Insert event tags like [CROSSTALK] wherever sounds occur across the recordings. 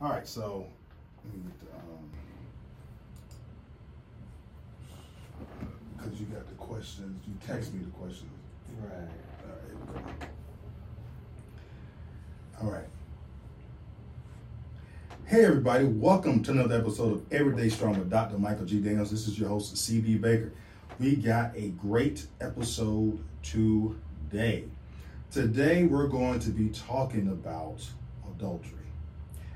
All right, so let me get the, um, because you got the questions, you text me the questions. Right. All right, here we go. All right. Hey, everybody, welcome to another episode of Everyday Strong with Dr. Michael G. Daniels. This is your host, CB Baker. We got a great episode today. Today, we're going to be talking about adultery.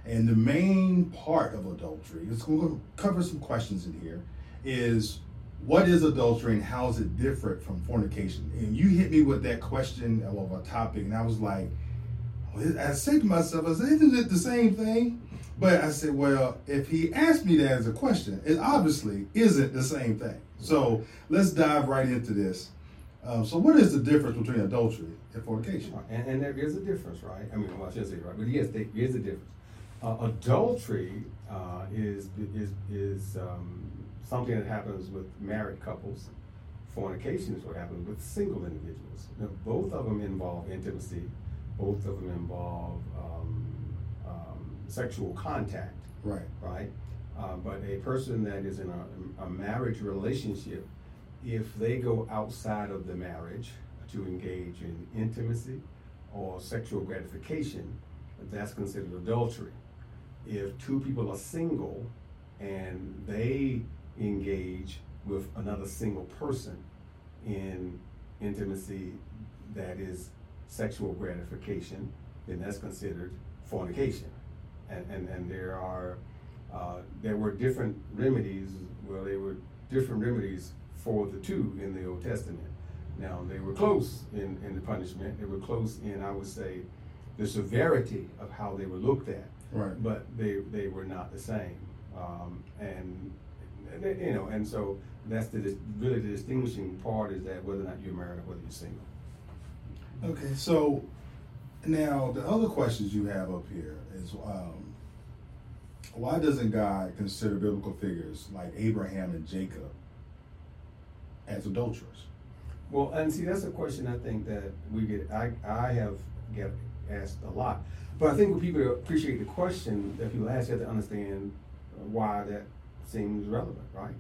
And the main part of adultery, it's going to cover some questions in here, is what is adultery and how is it different from fornication? And you hit me with that question of a topic, and I was like, I said to myself, I said, isn't it the same thing? But I said, well, if he asked me that as a question, it obviously isn't the same thing. So let's dive right into this. Um, so, what is the difference between adultery and fornication? And, and there is a difference, right? I mean, well, I shouldn't say right, but yes, there is a difference. Uh, adultery uh, is is is um, something that happens with married couples. Fornication is what happens with single individuals. Now, both of them involve intimacy. Both of them involve um, um, sexual contact. Right. Right. Uh, but a person that is in a, a marriage relationship, if they go outside of the marriage to engage in intimacy or sexual gratification, that's considered adultery if two people are single and they engage with another single person in intimacy that is sexual gratification, then that's considered fornication. And, and, and there are uh, there were different remedies. Well, there were different remedies for the two in the Old Testament. Now they were close in, in the punishment. They were close in, I would say, the severity of how they were looked at. Right. But they they were not the same, um, and you know, and so that's the really the distinguishing part is that whether or not you're married or whether you're single. Okay, so now the other questions you have up here is um, why doesn't God consider biblical figures like Abraham and Jacob as adulterers? Well, and see, that's a question I think that we get. I I have get asked a lot but I think when people appreciate the question that people ask, you have to understand why that seems relevant, right?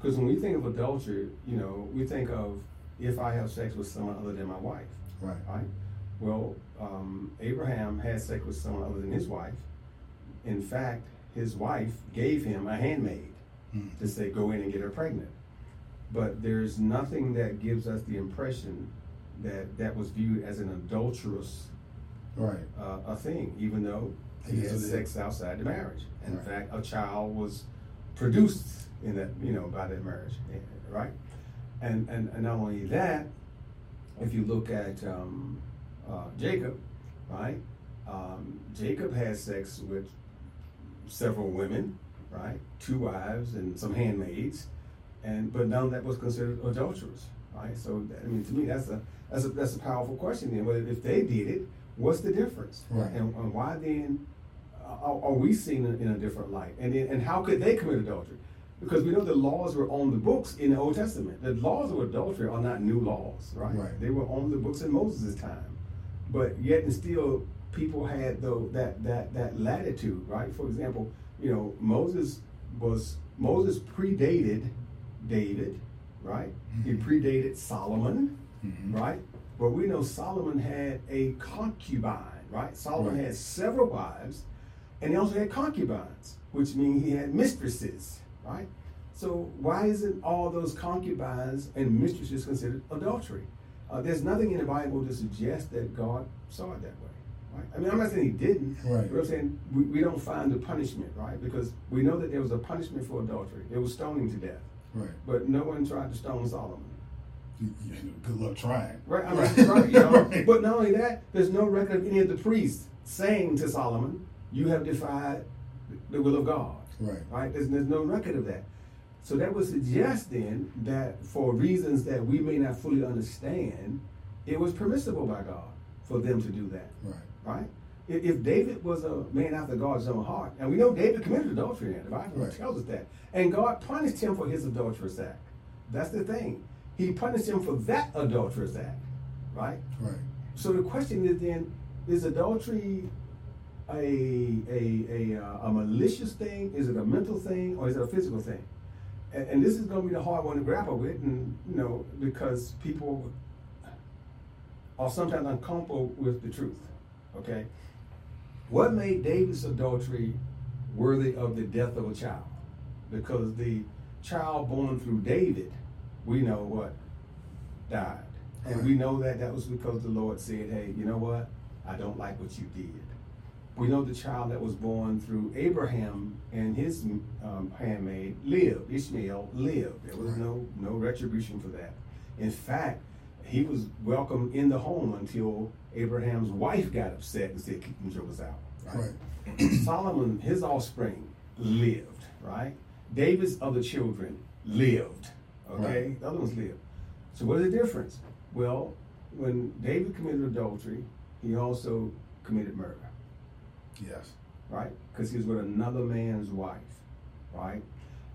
Because when we think of adultery, you know, we think of if I have sex with someone other than my wife, right? Right. Well, um, Abraham had sex with someone other than his wife. In fact, his wife gave him a handmaid mm. to say, "Go in and get her pregnant." But there's nothing that gives us the impression that that was viewed as an adulterous right. uh, a thing, even though he had sex outside the marriage. In right. fact, a child was produced in that, you know, by that marriage, eh, right? And and, and not only that, if you look at um, uh, Jacob, right? Um, Jacob had sex with several women, right? Two wives and some handmaids, and but none that was considered adulterous, right? So I mean, to me, that's a that's a that's a powerful question. Then, whether if they did it, What's the difference? Right. And, and why then are, are we seen in, in, a different light? And then, and how could they commit adultery? Because we know the laws were on the books in the Old Testament. The laws of adultery are not new laws, right? right. They were on the books in Moses' time. But yet and still people had though that that that latitude, right? For example, you know, Moses was Moses predated David, right? Mm-hmm. He predated Solomon, mm-hmm. right? But we know Solomon had a concubine, right? Solomon right. had several wives, and he also had concubines, which means he had mistresses, right? So why isn't all those concubines and mistresses considered adultery? Uh, there's nothing in the Bible to suggest that God saw it that way. Right? I mean, I'm not saying he didn't, right. but I'm saying we, we don't find the punishment, right? Because we know that there was a punishment for adultery. It was stoning to death. Right. But no one tried to stone Solomon good luck trying. Right, I mean, right, you know. right. [LAUGHS] But not only that, there's no record of any of the priests saying to Solomon, "You have defied the will of God." Right. Right. There's, there's no record of that. So that would suggest then that for reasons that we may not fully understand, it was permissible by God for them to do that. Right. Right. If, if David was a man after God's own heart, and we know David committed adultery, the Bible right. tells us that, and God punished him for his adulterous act. That's the thing he punished him for that adulterous act, right? Right. So the question is then, is adultery a a a, uh, a malicious thing? Is it a mental thing, or is it a physical thing? And, and this is going to be the hard one to grapple with, and you know, because people are sometimes uncomfortable with the truth. Okay, what made David's adultery worthy of the death of a child? Because the child born through David, we know what died, and we know that that was because the Lord said, "Hey, you know what? I don't like what you did." We know the child that was born through Abraham and his um, handmaid lived. Ishmael lived. There was no no retribution for that. In fact, he was welcome in the home until Abraham's wife got upset and said, "Keep them jokers out." Right. right. [CLEARS THROAT] Solomon, his offspring, lived. Right. David's other children lived. Okay, right. the other ones lived. So what is the difference? Well, when David committed adultery, he also committed murder. Yes. Right? Because he was with another man's wife. Right?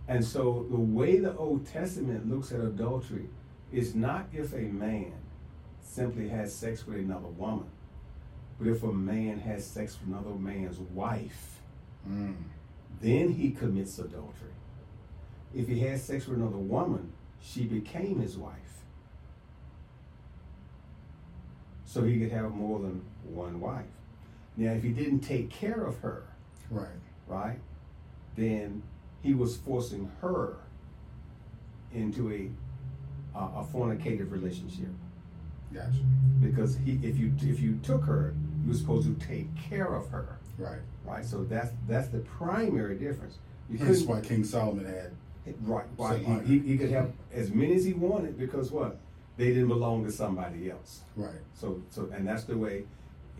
And so the way the Old Testament looks at adultery is not if a man simply has sex with another woman, but if a man has sex with another man's wife, mm. then he commits adultery. If he has sex with another woman, she became his wife. So he could have more than one wife. Now, if he didn't take care of her, right, right, then he was forcing her into a uh, a fornicative relationship. Gotcha. Because he, if you if you took her, you were supposed to take care of her. Right. Right. So that's that's the primary difference. You Hence why King Solomon had. Right. Why he, he, he could have as many as he wanted because what they didn't belong to somebody else. Right. So so and that's the way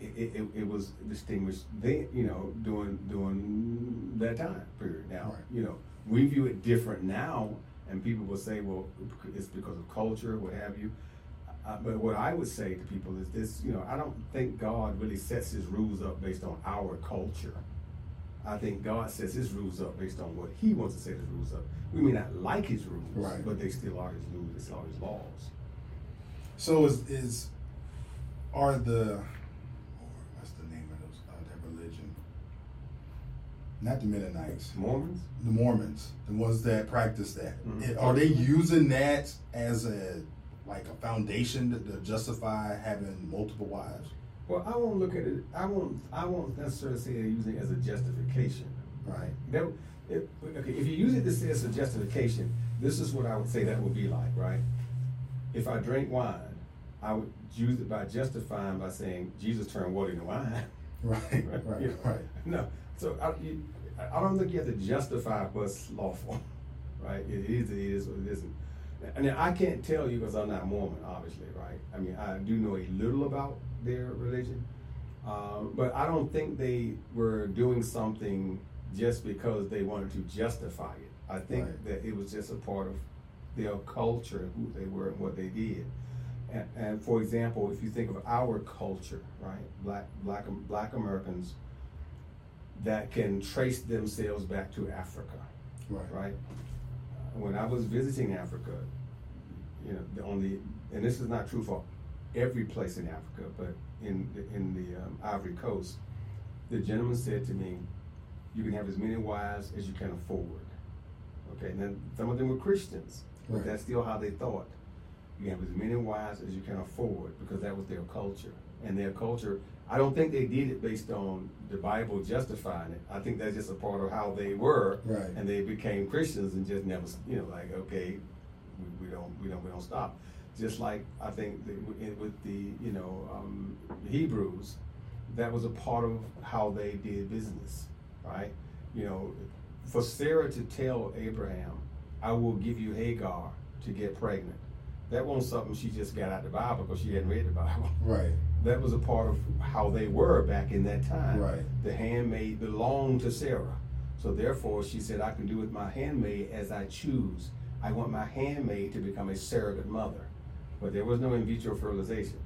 it, it, it, was distinguished then, you know, during during that time period. Now, right. you know, we view it different now, and people will say, well, it's because of culture, what have you. Uh, but what I would say to people is this: you know, I don't think God really sets His rules up based on our culture. I think God sets His rules up based on what He wants to set His rules up. We may not like His rules, right. but they still are His rules. They still are His laws. So is is are the what's the name of those uh, that religion? not the Mennonites, Mormons, the Mormons, the ones that practice that. Mm-hmm. Are they using that as a like a foundation to, to, justify having multiple wives? Well, I won't look at it. I won't. I won't necessarily say they're using it as a justification, right? That, if, okay, if you use it to say it's a justification, this is what I would say that would be like, right? If I drink wine, I would use it by justifying by saying Jesus turned water into wine. [LAUGHS] Right, right, [LAUGHS] right. You know? right. No, so I, you, I don't think you have to justify what's lawful, [LAUGHS] right? It is, it is, it isn't. And I can't tell you because I'm not Mormon, obviously, right? I mean, I do know a little about their religion, um, but I don't think they were doing something just because they wanted to justify it. I think right. that it was just a part of their culture, who they were, and what they did. And, and, for example, if you think of our culture, right, black black black Americans that can trace themselves back to Africa. Right. Right. When I was visiting Africa, you know, the only, and this is not true for every place in Africa, but in the, in the um, Ivory Coast, the gentleman said to me, "You can have as many wives as you can afford." Okay, and then some of them were Christians, but right. that's still how they thought. You have as many wives as you can afford because that was their culture, and their culture I don't think they did it based on the Bible justifying it. I think that's just a part of how they were, right. and they became Christians and just never, you know, like okay, we, we don't, we don't, we don't stop. Just like I think with the, you know, um, Hebrews, that was a part of how they did business, right? You know, for Sarah to tell Abraham, "I will give you Hagar to get pregnant," that wasn't something she just got out the Bible because she hadn't read the Bible. [LAUGHS] Right that was a part of how they were back in that time. Right. The handmaid belonged to Sarah. So therefore, she said, I can do with my handmaid as I choose. I want my handmaid to become a surrogate mother. But there was no in vitro fertilization.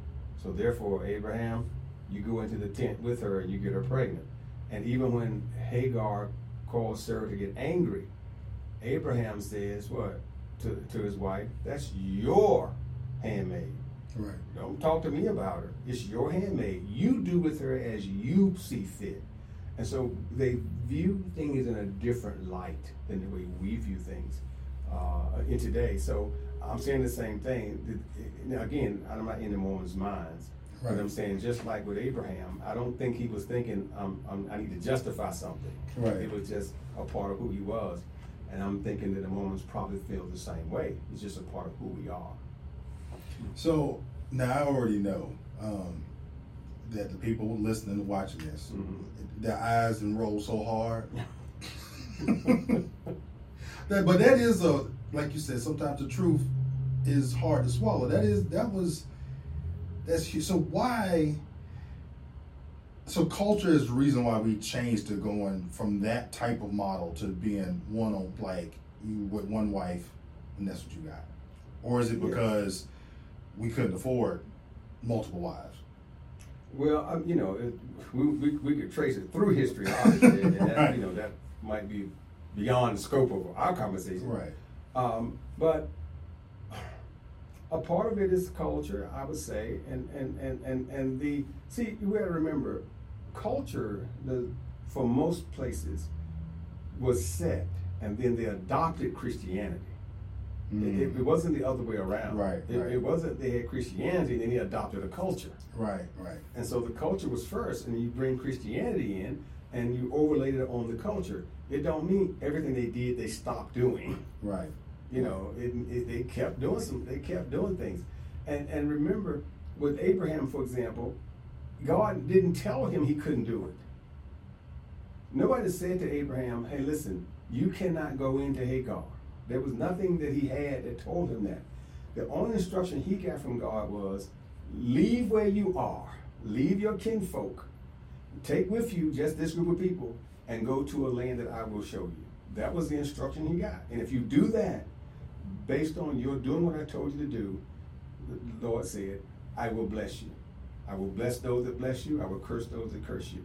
So therefore, Abraham, you go into the tent with her and you get her pregnant. And even when Hagar caused Sarah to get angry, Abraham says, what? To, to his wife, that's your handmaid. Right. Don't talk to me about her. It's your handmaid. You do with her as you see fit. And so they view things in a different light than the way we view things uh, in today. So I'm saying the same thing. Now, again, I'm not in the Mormons' minds. Right. But I'm saying, just like with Abraham, I don't think he was thinking, um, um, I need to justify something. Right. It was just a part of who he was. And I'm thinking that the Mormons probably feel the same way. It's just a part of who we are. So now I already know um, that the people listening and watching this, mm-hmm. their eyes enroll so hard. [LAUGHS] [LAUGHS] that, but that is a, like you said, sometimes the truth is hard to swallow. That is that was that's huge. So why? So culture is the reason why we changed to going from that type of model to being one on like you with one wife, and that's what you got, or is it because yeah. we couldn't afford multiple wives? Well, um, you know, it, we, we, we could trace it through history, obviously, and that, [LAUGHS] right. you know that might be beyond the scope of our conversation. Right. Um, but a part of it is culture, I would say, and and and and, and the see you got to remember, culture the for most places was set, and then they adopted Christianity. Mm. It, it, wasn't the other way around. Right, it, right. It wasn't they had Christianity and then he adopted a culture. Right, right. And so the culture was first, and you bring Christianity in, and you overlaid it on the culture. It don't mean everything they did they stopped doing. Right. You know, it, it, they kept doing some. They kept doing things, and and remember with Abraham, for example, God didn't tell him he couldn't do it. Nobody said to Abraham, "Hey, listen, you cannot go into Hagar." There was nothing that he had that told him that. The only instruction he got from God was, "Leave where you are. Leave your kinfolk. Take with you just this group of people, and go to a land that I will show you." That was the instruction he got. And if you do that, based on your doing what I told you to do, the Lord said, I will bless you. I will bless those that bless you. I will curse those that curse you.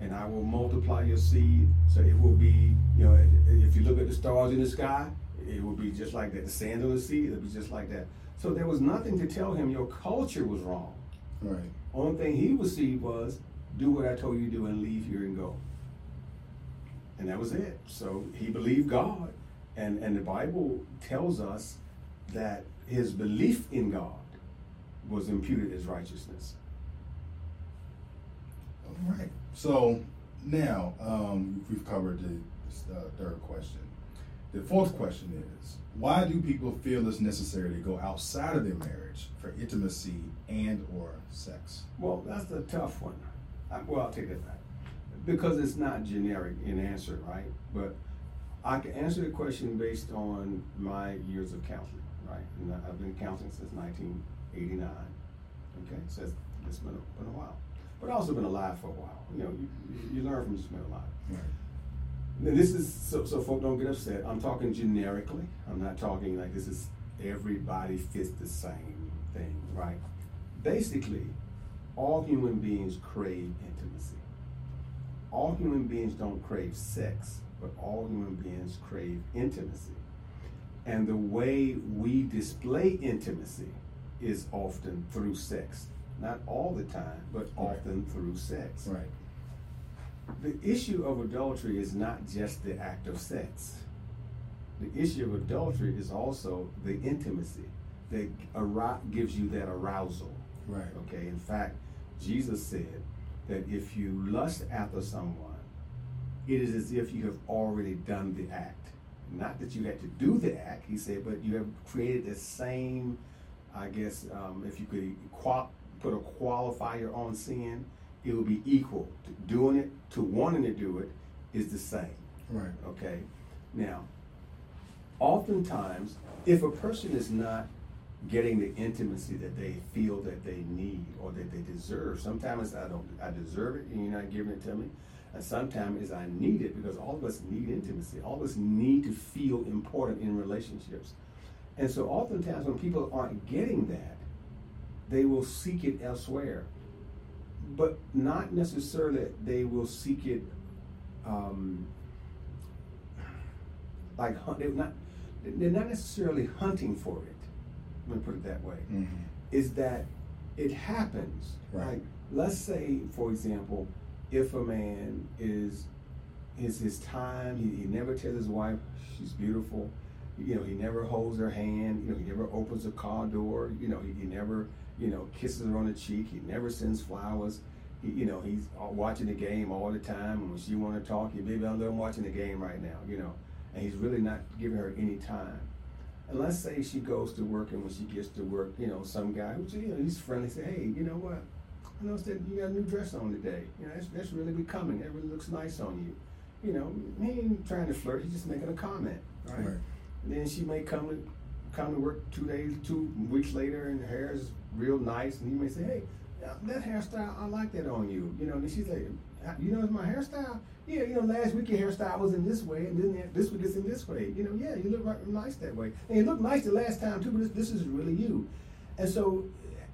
And I will multiply your seed. So it will be, you know, if you look at the stars in the sky, it will be just like that. The sand on the sea, it'll be just like that. So there was nothing to tell him your culture was wrong. Right. Only thing he received was do what I told you to do and leave here and go. And that was it. So he believed God. And, and the Bible tells us that his belief in God was imputed as righteousness. All right. So now um, we've covered the uh, third question. The fourth question is why do people feel it's necessary to go outside of their marriage for intimacy and or sex? Well, that's the tough one. I, well, I'll take that back because it's not generic in answer, right? But I can answer the question based on my years of counseling, right? And I've been counseling since 1989. Okay, so it's, it's been, a, been a while, but I've also been alive for a while. You know, you, you learn from just being alive. Right. And this is so so folk don't get upset. I'm talking generically. I'm not talking like this is everybody fits the same thing, right? Basically, all human beings crave intimacy. All human beings don't crave sex but all human beings crave intimacy. And the way we display intimacy is often through sex. Not all the time, but often right. through sex. Right. The issue of adultery is not just the act of sex. The issue of adultery is also the intimacy that gives you that arousal. Right. Okay. In fact, Jesus said that if you lust after someone, it is as if you have already done the act. Not that you had to do the act, he said, but you have created the same, I guess, um, if you could qual- put a qualifier on sin, it would be equal. To doing it to wanting to do it is the same. Right. Okay. Now, oftentimes, if a person is not getting the intimacy that they feel that they need or that they deserve, sometimes I don't, I deserve it and you're not giving it to me. And sometimes I need it because all of us need intimacy. All of us need to feel important in relationships. And so oftentimes when people aren't getting that, they will seek it elsewhere. But not necessarily they will seek it um, like they're not they're not necessarily hunting for it. Let me put it that way. Mm-hmm. Is that it happens. Right. Like let's say, for example, if a man is is his time, he, he never tells his wife she's beautiful. You know, he never holds her hand. You know, he never opens a car door. You know, he, he never you know kisses her on the cheek. He never sends flowers. He, you know, he's watching the game all the time. And when she want to talk, he baby, I'm watching the game right now. You know, and he's really not giving her any time. And let's say she goes to work, and when she gets to work, you know, some guy who's you know he's friendly say, hey, you know what? I noticed that you got a new dress on today. You know, that's, that's really becoming. That really looks nice on you. You know, he ain't trying to flirt. He's just making a comment, right? right. And then she may come to, come to work two days, two weeks later, and her hair is real nice, and he may say, hey, that hairstyle, I like that on you. You know, and she's like, you know, it's my hairstyle. Yeah, you know, last week your hairstyle was in this way, and then this week it's in this way. You know, yeah, you look right, nice that way, and you look nice the last time too. But this, this is really you. And so,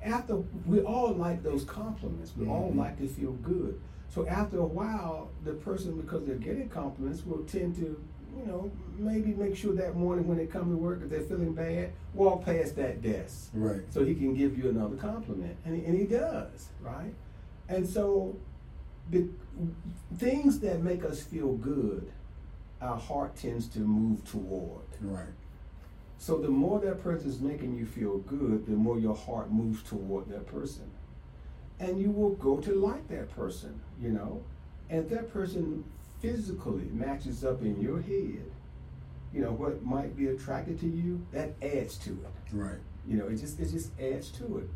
after we all like those compliments, we mm-hmm. all like to feel good. So after a while, the person, because they're getting compliments, will tend to, you know, maybe make sure that morning when they come to work, if they're feeling bad, walk past that desk, right? So he can give you another compliment, and he, and he does, right? And so the things that make us feel good, our heart tends to move toward. Right. So the more that person is making you feel good, the more your heart moves toward that person. And you will go to like that person, you know. And that person physically matches up in your head, you know, what might be attracted to you, that adds to it. Right. You know, it just it just adds to it.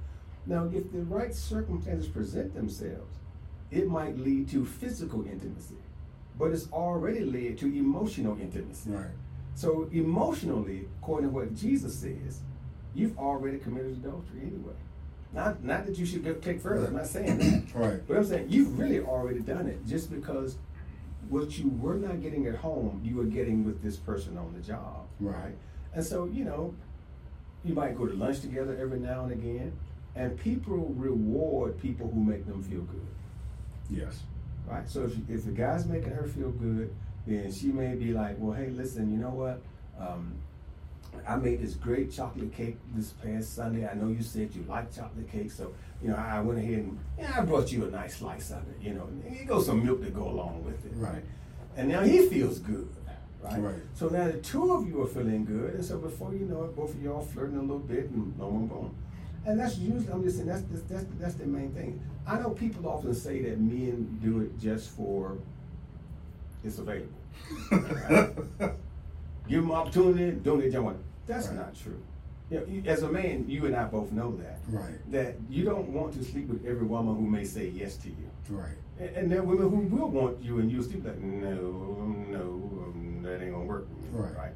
Now, if the right circumstances present themselves, it might lead to physical intimacy, but it's already led to emotional intimacy. Right. So emotionally, according to what Jesus says, you've already committed adultery anyway. Not not that you should go take further. Right. I'm not saying that. [COUGHS] right. But I'm saying you've really already done it just because what you were not getting at home, you were getting with this person on the job. Right. right? And so, you know, you might go to lunch together every now and again, and people reward people who make them feel good. Yes. Right. So if if the guy's making her feel good, then she may be like, well, hey, listen, you know what? Um, I made this great chocolate cake this past Sunday. I know you said you like chocolate cake, so you know I went ahead and yeah, I brought you a nice slice of it. You know, and you go some milk to go along with it, right? And now he feels good, right? Right. So now the two of you are feeling good, and so before you know it, both of y'all flirting a little bit, and boom, boom, and that's usually I'm just saying that's that's that's, that's the main thing. I know people often say that men do it just for it's available. Right? [LAUGHS] Give them opportunity, don't get join. That's right. not true. You know, as a man, you and I both know that. Right. That you don't want to sleep with every woman who may say yes to you. Right. And, and there are women who will want you, and you'll sleep like, no, no, um, that ain't gonna work. Right. Right.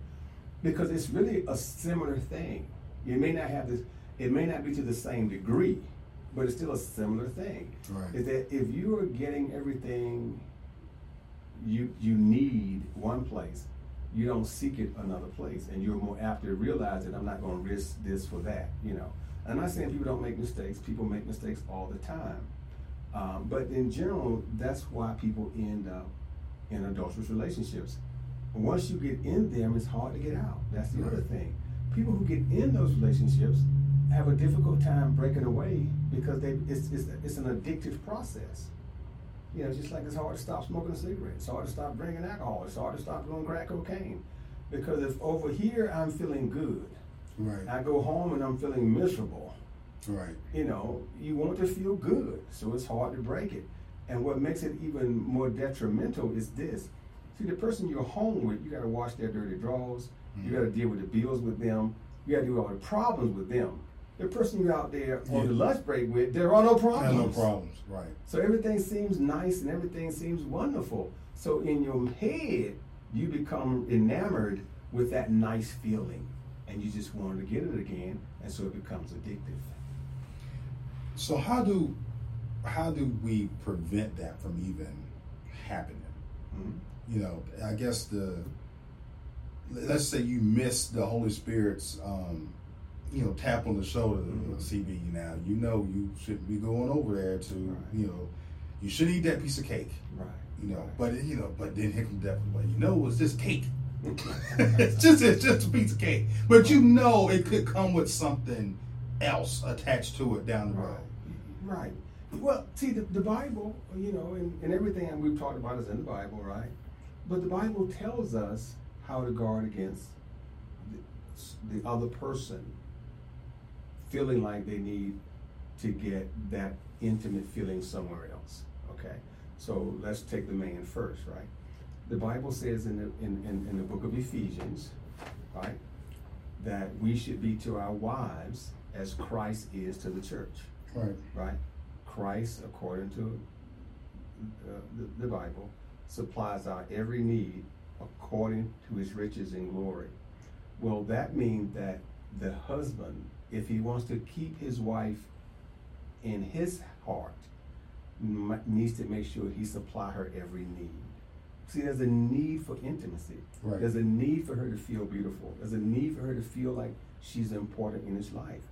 Because it's really a similar thing. You may not have this it may not be to the same degree, but it's still a similar thing. Right. Is that if you are getting everything you you need one place, you don't seek it another place, and you're more apt to realize that I'm not going to risk this for that. You know, I'm not saying people don't make mistakes. People make mistakes all the time, um, but in general, that's why people end up in adulterous relationships. Once you get in them, it's hard to get out. That's the right. other thing. People who get in those relationships have a difficult time breaking away because they it's, it's, it's an addictive process. You know, just like it's hard to stop smoking a cigarette, it's hard to stop drinking alcohol, it's hard to stop doing crack cocaine. Because if over here I'm feeling good, right. I go home and I'm feeling miserable. Right. You know, you want to feel good, so it's hard to break it. And what makes it even more detrimental is this. See, the person you're home with, you got to wash their dirty drawers. Mm-hmm. You got to deal with the bills with them. You got to do all the problems with them the person you're out there on the lunch break with, there are no problems. no problems, right. So everything seems nice and everything seems wonderful. So in your head, you become enamored with that nice feeling and you just want to get it again and so it becomes addictive. So how do how do we prevent that from even happening? Mm-hmm. You know, I guess the let's say you miss the Holy Spirit's um, you know, tap on the shoulder mm-hmm. CB now. You know you shouldn't be going over there to, right. you know, you should eat that piece of cake. Right. You know, right. but you know, but then hit the devil. But you know, it's just cake. [LAUGHS] it's just it's just a piece of cake. But you know, it could come with something else attached to it down the road. Right. Well, see, the, the Bible, you know, and, and everything we've talked about is in the Bible, right? But the Bible tells us how to guard against the, the other person feeling like they need to get that intimate feeling somewhere else. Okay, so let's take the man first, right? The Bible says in the in, in, in the book of Ephesians, right, that we should be to our wives as Christ is to the church. Right. Right. Christ, according to uh, the, the Bible, supplies our every need according to his riches and glory. Well, that means that the husband, if he wants to keep his wife in his heart, m- needs to make sure he supply her every need. See, there's a need for intimacy. Right. There's a need for her to feel beautiful. There's a need for her to feel like she's important in his life.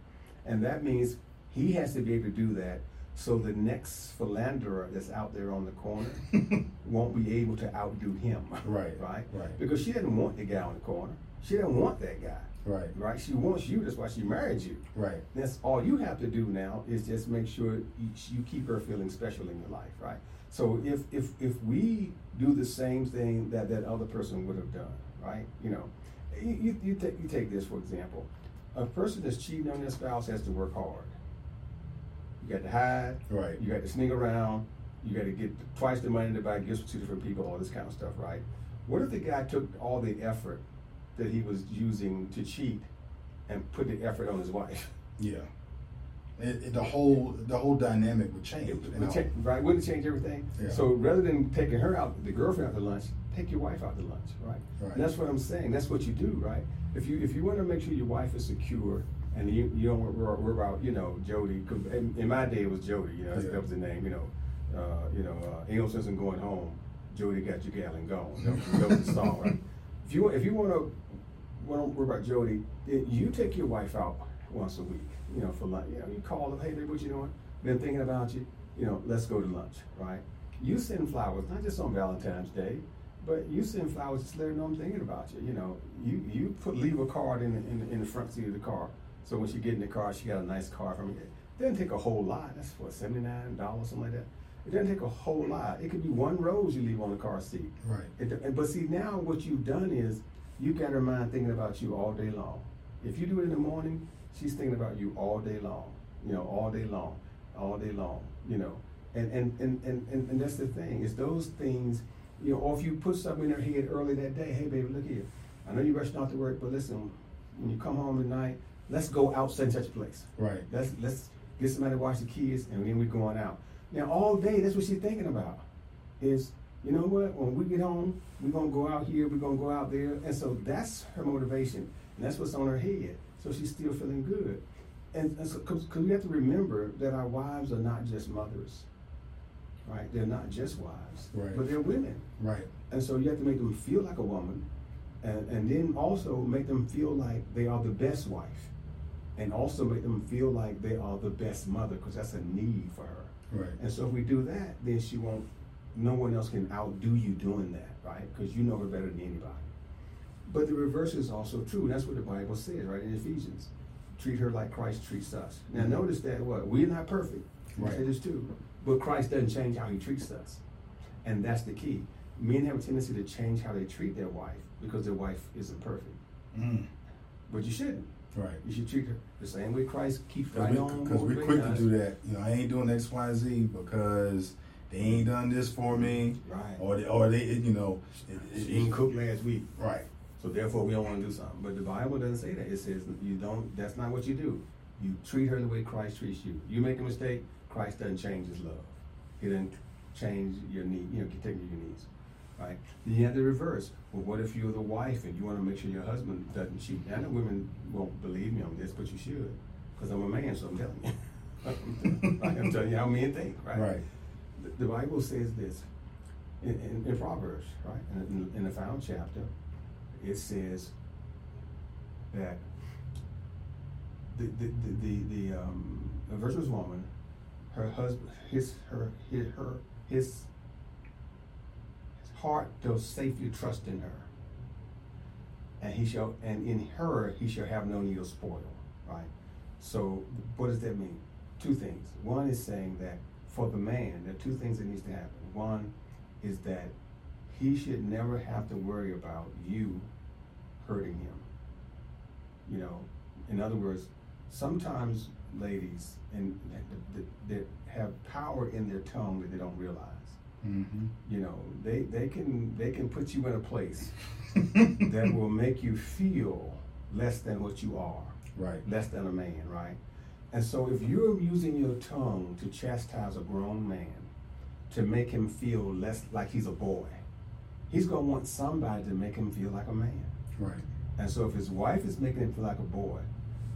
And that means he has to be able to do that so the next philanderer that's out there on the corner [LAUGHS] won't be able to outdo him. Right. [LAUGHS] Right? Right. Because she doesn't want the guy on the corner. She doesn't want that guy. Right. Right? She wants you. That's why she married you. Right. That's all you have to do now is just make sure you, you keep her feeling special in your life, right? So if if if we do the same thing that that other person would have done, right? You know, you you, you take you take this for example, a person that's cheating on their spouse has to work hard. You got to hide. Right. You got to sneak around. You got to get twice the money to buy gifts for two different people. All this kind of stuff, right? What if the guy took all the effort that he was using to cheat and put the effort on his wife? Yeah. It, it- the whole the whole dynamic would change. Would right? Wouldn't change everything? Yeah. So rather than taking her out, the girlfriend out to lunch, take your wife out to lunch, right? Right. And that's what I'm saying. That's what you do, right? If you if you want to make sure your wife is secure and you you don't worry, about you know Jody. 'cause In, in my day, it was Jody. You know, Yeah. that was the name. You know, uh, you know, uh, sense in going home. Jody got your gal and gone. That was, that was the song, right? [LAUGHS] If you if you want to want to worry about Jody, you take your wife out once a week. You know, for lunch. You know, you call them, hey baby, what you doing? Been thinking about you. You know, let's go to lunch, right? You send flowers, not just on Valentine's Day, but you send flowers just let her know I'm thinking about you. You know, you you put leave a card in the, in the, in the front seat of the car, so when she get in the car, she got a nice card from you. It doesn't take a whole lot. That's what seventy nine dollars, something like that. It doesn't take a whole lot. It could be one rose you leave on the car seat. Right. It, but see, now what you've done is you got her mind thinking about you all day long. If you do it in the morning, she's thinking about you all day long. You know, all day long, all day long. You know, and and and and, and, and that's the thing. It's those things. You know, or if you put something in her head early that day, hey baby, look here. I know you're rushing off to work, but listen, when you come home at night, let's go out such and such a place. Right. Let's let's get somebody to watch the kids, and then we're going out. Now all day, that's what she's thinking about. Is you know what? When we get home, we're gonna go out here, we're gonna go out there, and so that's her motivation, and that's what's on her head. So she's still feeling good, and, and so because we have to remember that our wives are not just mothers, right? They're not just wives, Right. but they're women. Right. And so you have to make them feel like a woman, and, and then also make them feel like they are the best wife, and also make them feel like they are the best mother, because that's a need for her. Right. And so if we do that, then she won't. No one else can outdo you doing that, right? Because you know her better than anybody. But the reverse is also true. That's what the Bible says, right? In Ephesians, treat her like Christ treats us. Now Mhm. notice that what we're not perfect. Right. say this too, but Christ doesn't change how He treats us, and that's the key. Men have a tendency to change how they treat their wife because their wife isn't perfect. Mm. But you shouldn't. Right. You should treat her the same way Christ keeps Because right we, on. 'cause we motivating quick to do that. You know, I ain't doing X, Y, Z because they ain't done this for me, Right. or they, or they, you know, it, She didn't cook last week. right, So therefore, we don't want to do something. But the Bible doesn't say that. It says you don't. That's not what you do. You treat her the way Christ treats you. You make a mistake, Christ doesn't change His love. He doesn't change your need. You know, take you your needs. Right? Then you have the reverse. Well, what if you're the wife and you want to make sure your husband doesn't cheat? I know women won't believe me on this, but you should, because I'm a man, so I'm telling you. [LAUGHS] I'm telling you how men think. Right? right, The, Bible says this in, in, in Proverbs, right? In, in the final chapter, it says that the the the, the, the, um, virtuous woman, her husband, his her his her his heart does safely trust in her, and he shall and in her he shall have no need of spoil, right? So what does that mean? Two things. One is saying that for the man, there are two things that needs to happen. One is that he should never have to worry about you hurting him. You know, in other words, sometimes ladies and that have power in their tongue that they don't realize. Mm-hmm. You know, they they can they can put you in a place [LAUGHS] that will make you feel less than what you are, right? Less than a man, right? And so, if you're using your tongue to chastise a grown man, to make him feel less like he's a boy, he's gonna want somebody to make him feel like a man, right? And so, if his wife is making him feel like a boy,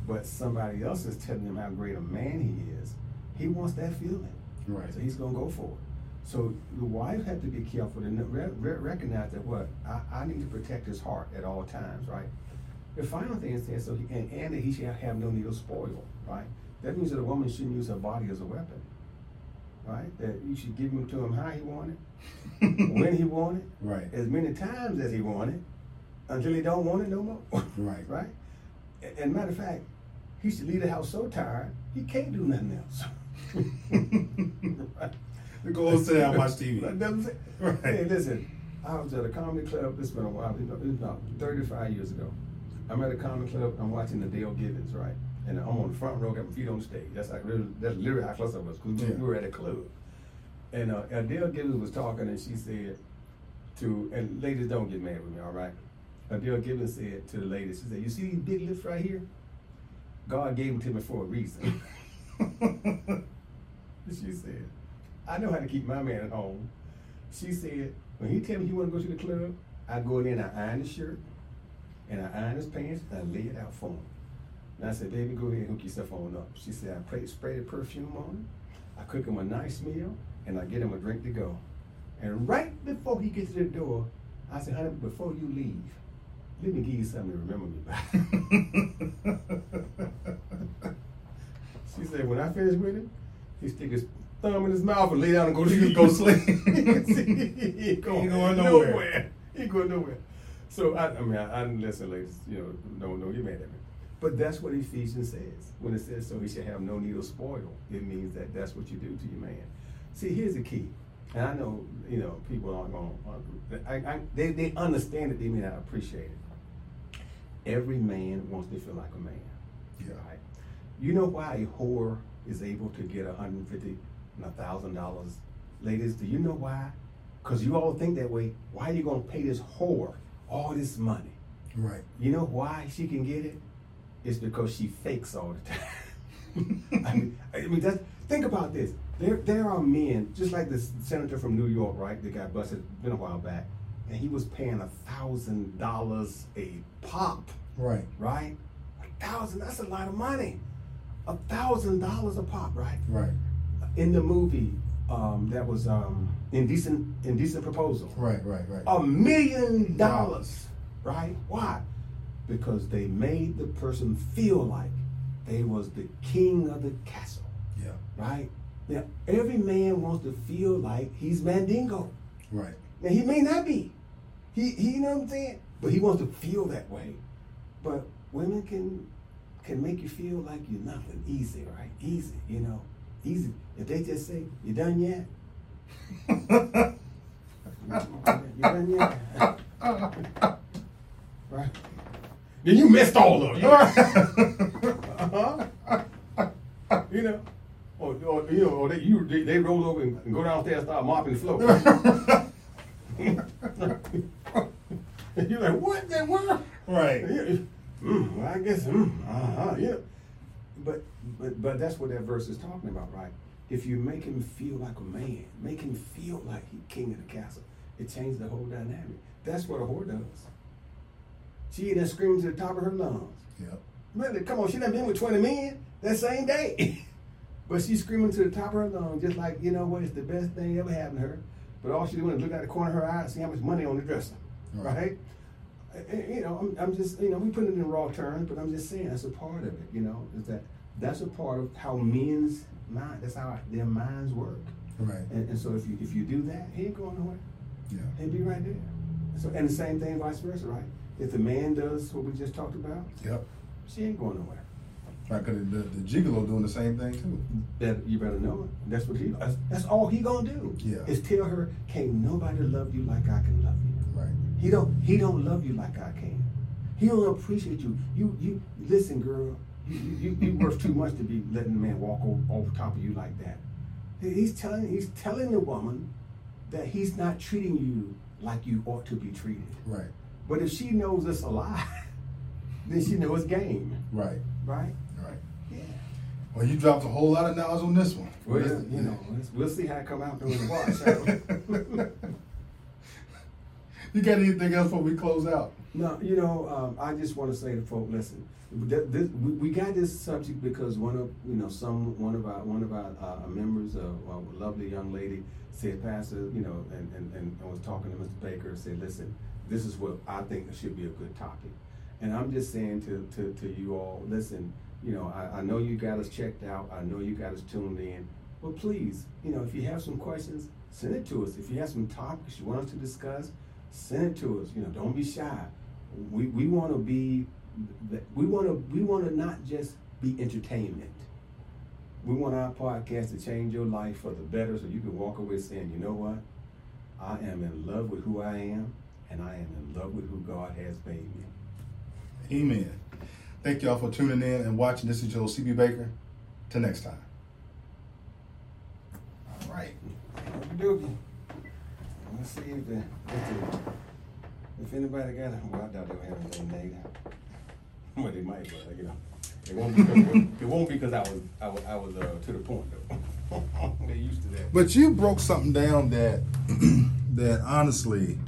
but somebody else is telling him how great a man he is, he wants that feeling, right? So he's gonna go for it. So the wife had to be careful and re- re- recognize that what I, I, need to protect his heart at all times, right? The final thing is that so he, and, and that he should have no need of spoil, right? That means that a woman shouldn't use her body as a weapon, right? That you should give him to him how he wanted, [LAUGHS] when he wanted, right? As many times as he wanted, until he don't want it no more, [LAUGHS] right? Right? And, and matter of fact, he should leave the house so tired he can't do nothing else. [LAUGHS] right? Go and sit down and watch TV. right. Hey, listen, I was at a comedy club. This has been a while. It was about 35 years ago. I'm at a comedy club. I'm watching Adele Givens, right? And I'm on the front row, got my feet on stage. That's like that's literally how close I was because yeah. we were at a club. And uh, Adele Givens was talking, and she said to, and ladies, don't get mad with me, all right? Adele Givens said to the ladies, she said, "You see these big lips right here? God gave them to me for a reason." [LAUGHS] she said. I know how to keep my man at home. She said, when he tell me he want to go to the club, I go in there and I iron his shirt, and I iron his pants, and I lay it out for him. And I said, baby, go ahead and hook yourself on up. She said, I pray, spray the perfume on him, I cook him a nice meal, and I get him a drink to go. And right before he gets to the door, I said, honey, before you leave, let me give you something to remember me by. [LAUGHS] she said, when I finish with him, he stick his thumb in his mouth and lay down and go to go sleep. [LAUGHS] he ain't going, nowhere. nowhere. He going nowhere. So I, I mean, I, I listen, ladies. You know, don't don't get mad at me. But that's what Ephesians says when it says so he should have no need of spoil. It means that that's what you do to your man. See, here's the key, and I know you know people aren't going. I, I, they they understand it. They may not appreciate it. Every man wants to feel like a man. Yeah. Right. You know why a whore is able to get 150 and a thousand dollars. Ladies, do you know why? Because you all think that way. Why are you gonna pay this whore all this money? Right. You know why she can get it? It's because she fakes all the time. [LAUGHS] I mean, I mean that's, think about this. There, there are men, just like this senator from New York, right? That got busted, been a while back, and he was paying a thousand dollars a pop. Right. Right. A thousand. That's a lot of money. A thousand dollars a pop. Right. Right in the movie um, that was um, indecent indecent proposal. Right, right, right. A million dollars. Right? Why? Because they made the person feel like they was the king of the castle. Yeah. Right? Now every man wants to feel like he's Mandingo. Right. Now he may not be. He he you know what I'm saying? But he wants to feel that way. But women can can make you feel like you're nothing. Easy, right? Easy, you know. Easy. If they just say, You done yet? Right. [LAUGHS] Then you missed all of it. uh-huh. [LAUGHS] you know. Or, or you know, or they you they, they roll over and, and go downstairs and start mopping the floor. [LAUGHS] you're like, what the what? Right. Mm, well, I guess, mm, uh-huh, yeah. But but but that's what that verse is talking about, right? If you make him feel like a man, make him feel like he king of the castle, it changes the whole dynamic. That's what a whore does. She then screams at the top of her lungs. Yep. Man, come on, she done been with 20 men that same day. [LAUGHS] but she's screaming to the top of her lungs, just like, you know what, it's the best thing ever happened to her. But all she's doing is look at the corner of her eye and see how much money on the dresser. Right? right? you know, I'm, I'm, just, you know, we put it in raw terms, but I'm just saying that's a part of it, you know, is that that's a part of how men's mind, that's how their minds work. Right. And, and so if you if you do that, he ain't going nowhere. Yeah. He'll be right there. So and the same thing vice versa, right? If the man does what we just talked about, yep. she ain't going nowhere. Right, cause the, the gigolo doing the same thing too. That you better know it. That's what he. That's, that's all he gonna do. Yeah. Is tell her, can't nobody love you like I can love you. Right. He don't. He don't love you like I can. He don't appreciate you. You. You. Listen, girl. You. You. You worth too much to be letting a man walk over, over top of you like that. He's telling. He's telling the woman that he's not treating you like you ought to be treated. Right. But if she knows it's a lie, [LAUGHS] then she knows it's game. Right. Right. Right. Yeah. Well, you dropped a whole lot of knowledge on this one. Well, Let's- you know, we'll see how it come out during the wash. [LAUGHS] you got anything else before we close out? No, you know, um, I just want to say to folk, listen, this, we, got this subject because one of you know some one of our one of our uh, members, a lovely young lady, said, Pastor, you know, and, and, and I was talking to Mr. Baker, said, listen, this is what I think should be a good topic, and I'm just saying to to, to you all, listen, you know, I, I know you got us checked out, I know you got us tuned in, but please, you know, if you have some questions, send it to us. If you have some topics you want us to discuss, send it to us. You know, don't be shy. We, we want to be, we want to we want to not just be entertainment. We want our podcast to change your life for the better, so you can walk away saying, you know what, I am in love with who I am, and I am in love with who God has made me. Amen. Thank y'all for tuning in and watching. This is Joe CB Baker. Till next time. All right. Okey-dokey. Let's see if the, if, the, if anybody got it. Well, I doubt they'll have anything [LAUGHS] negative. Well, they might, but you know, it won't be. it won't be because I was I was, I was uh, to the point though. [LAUGHS] They're used to that. But you broke something down that [CLEARS THROAT] that honestly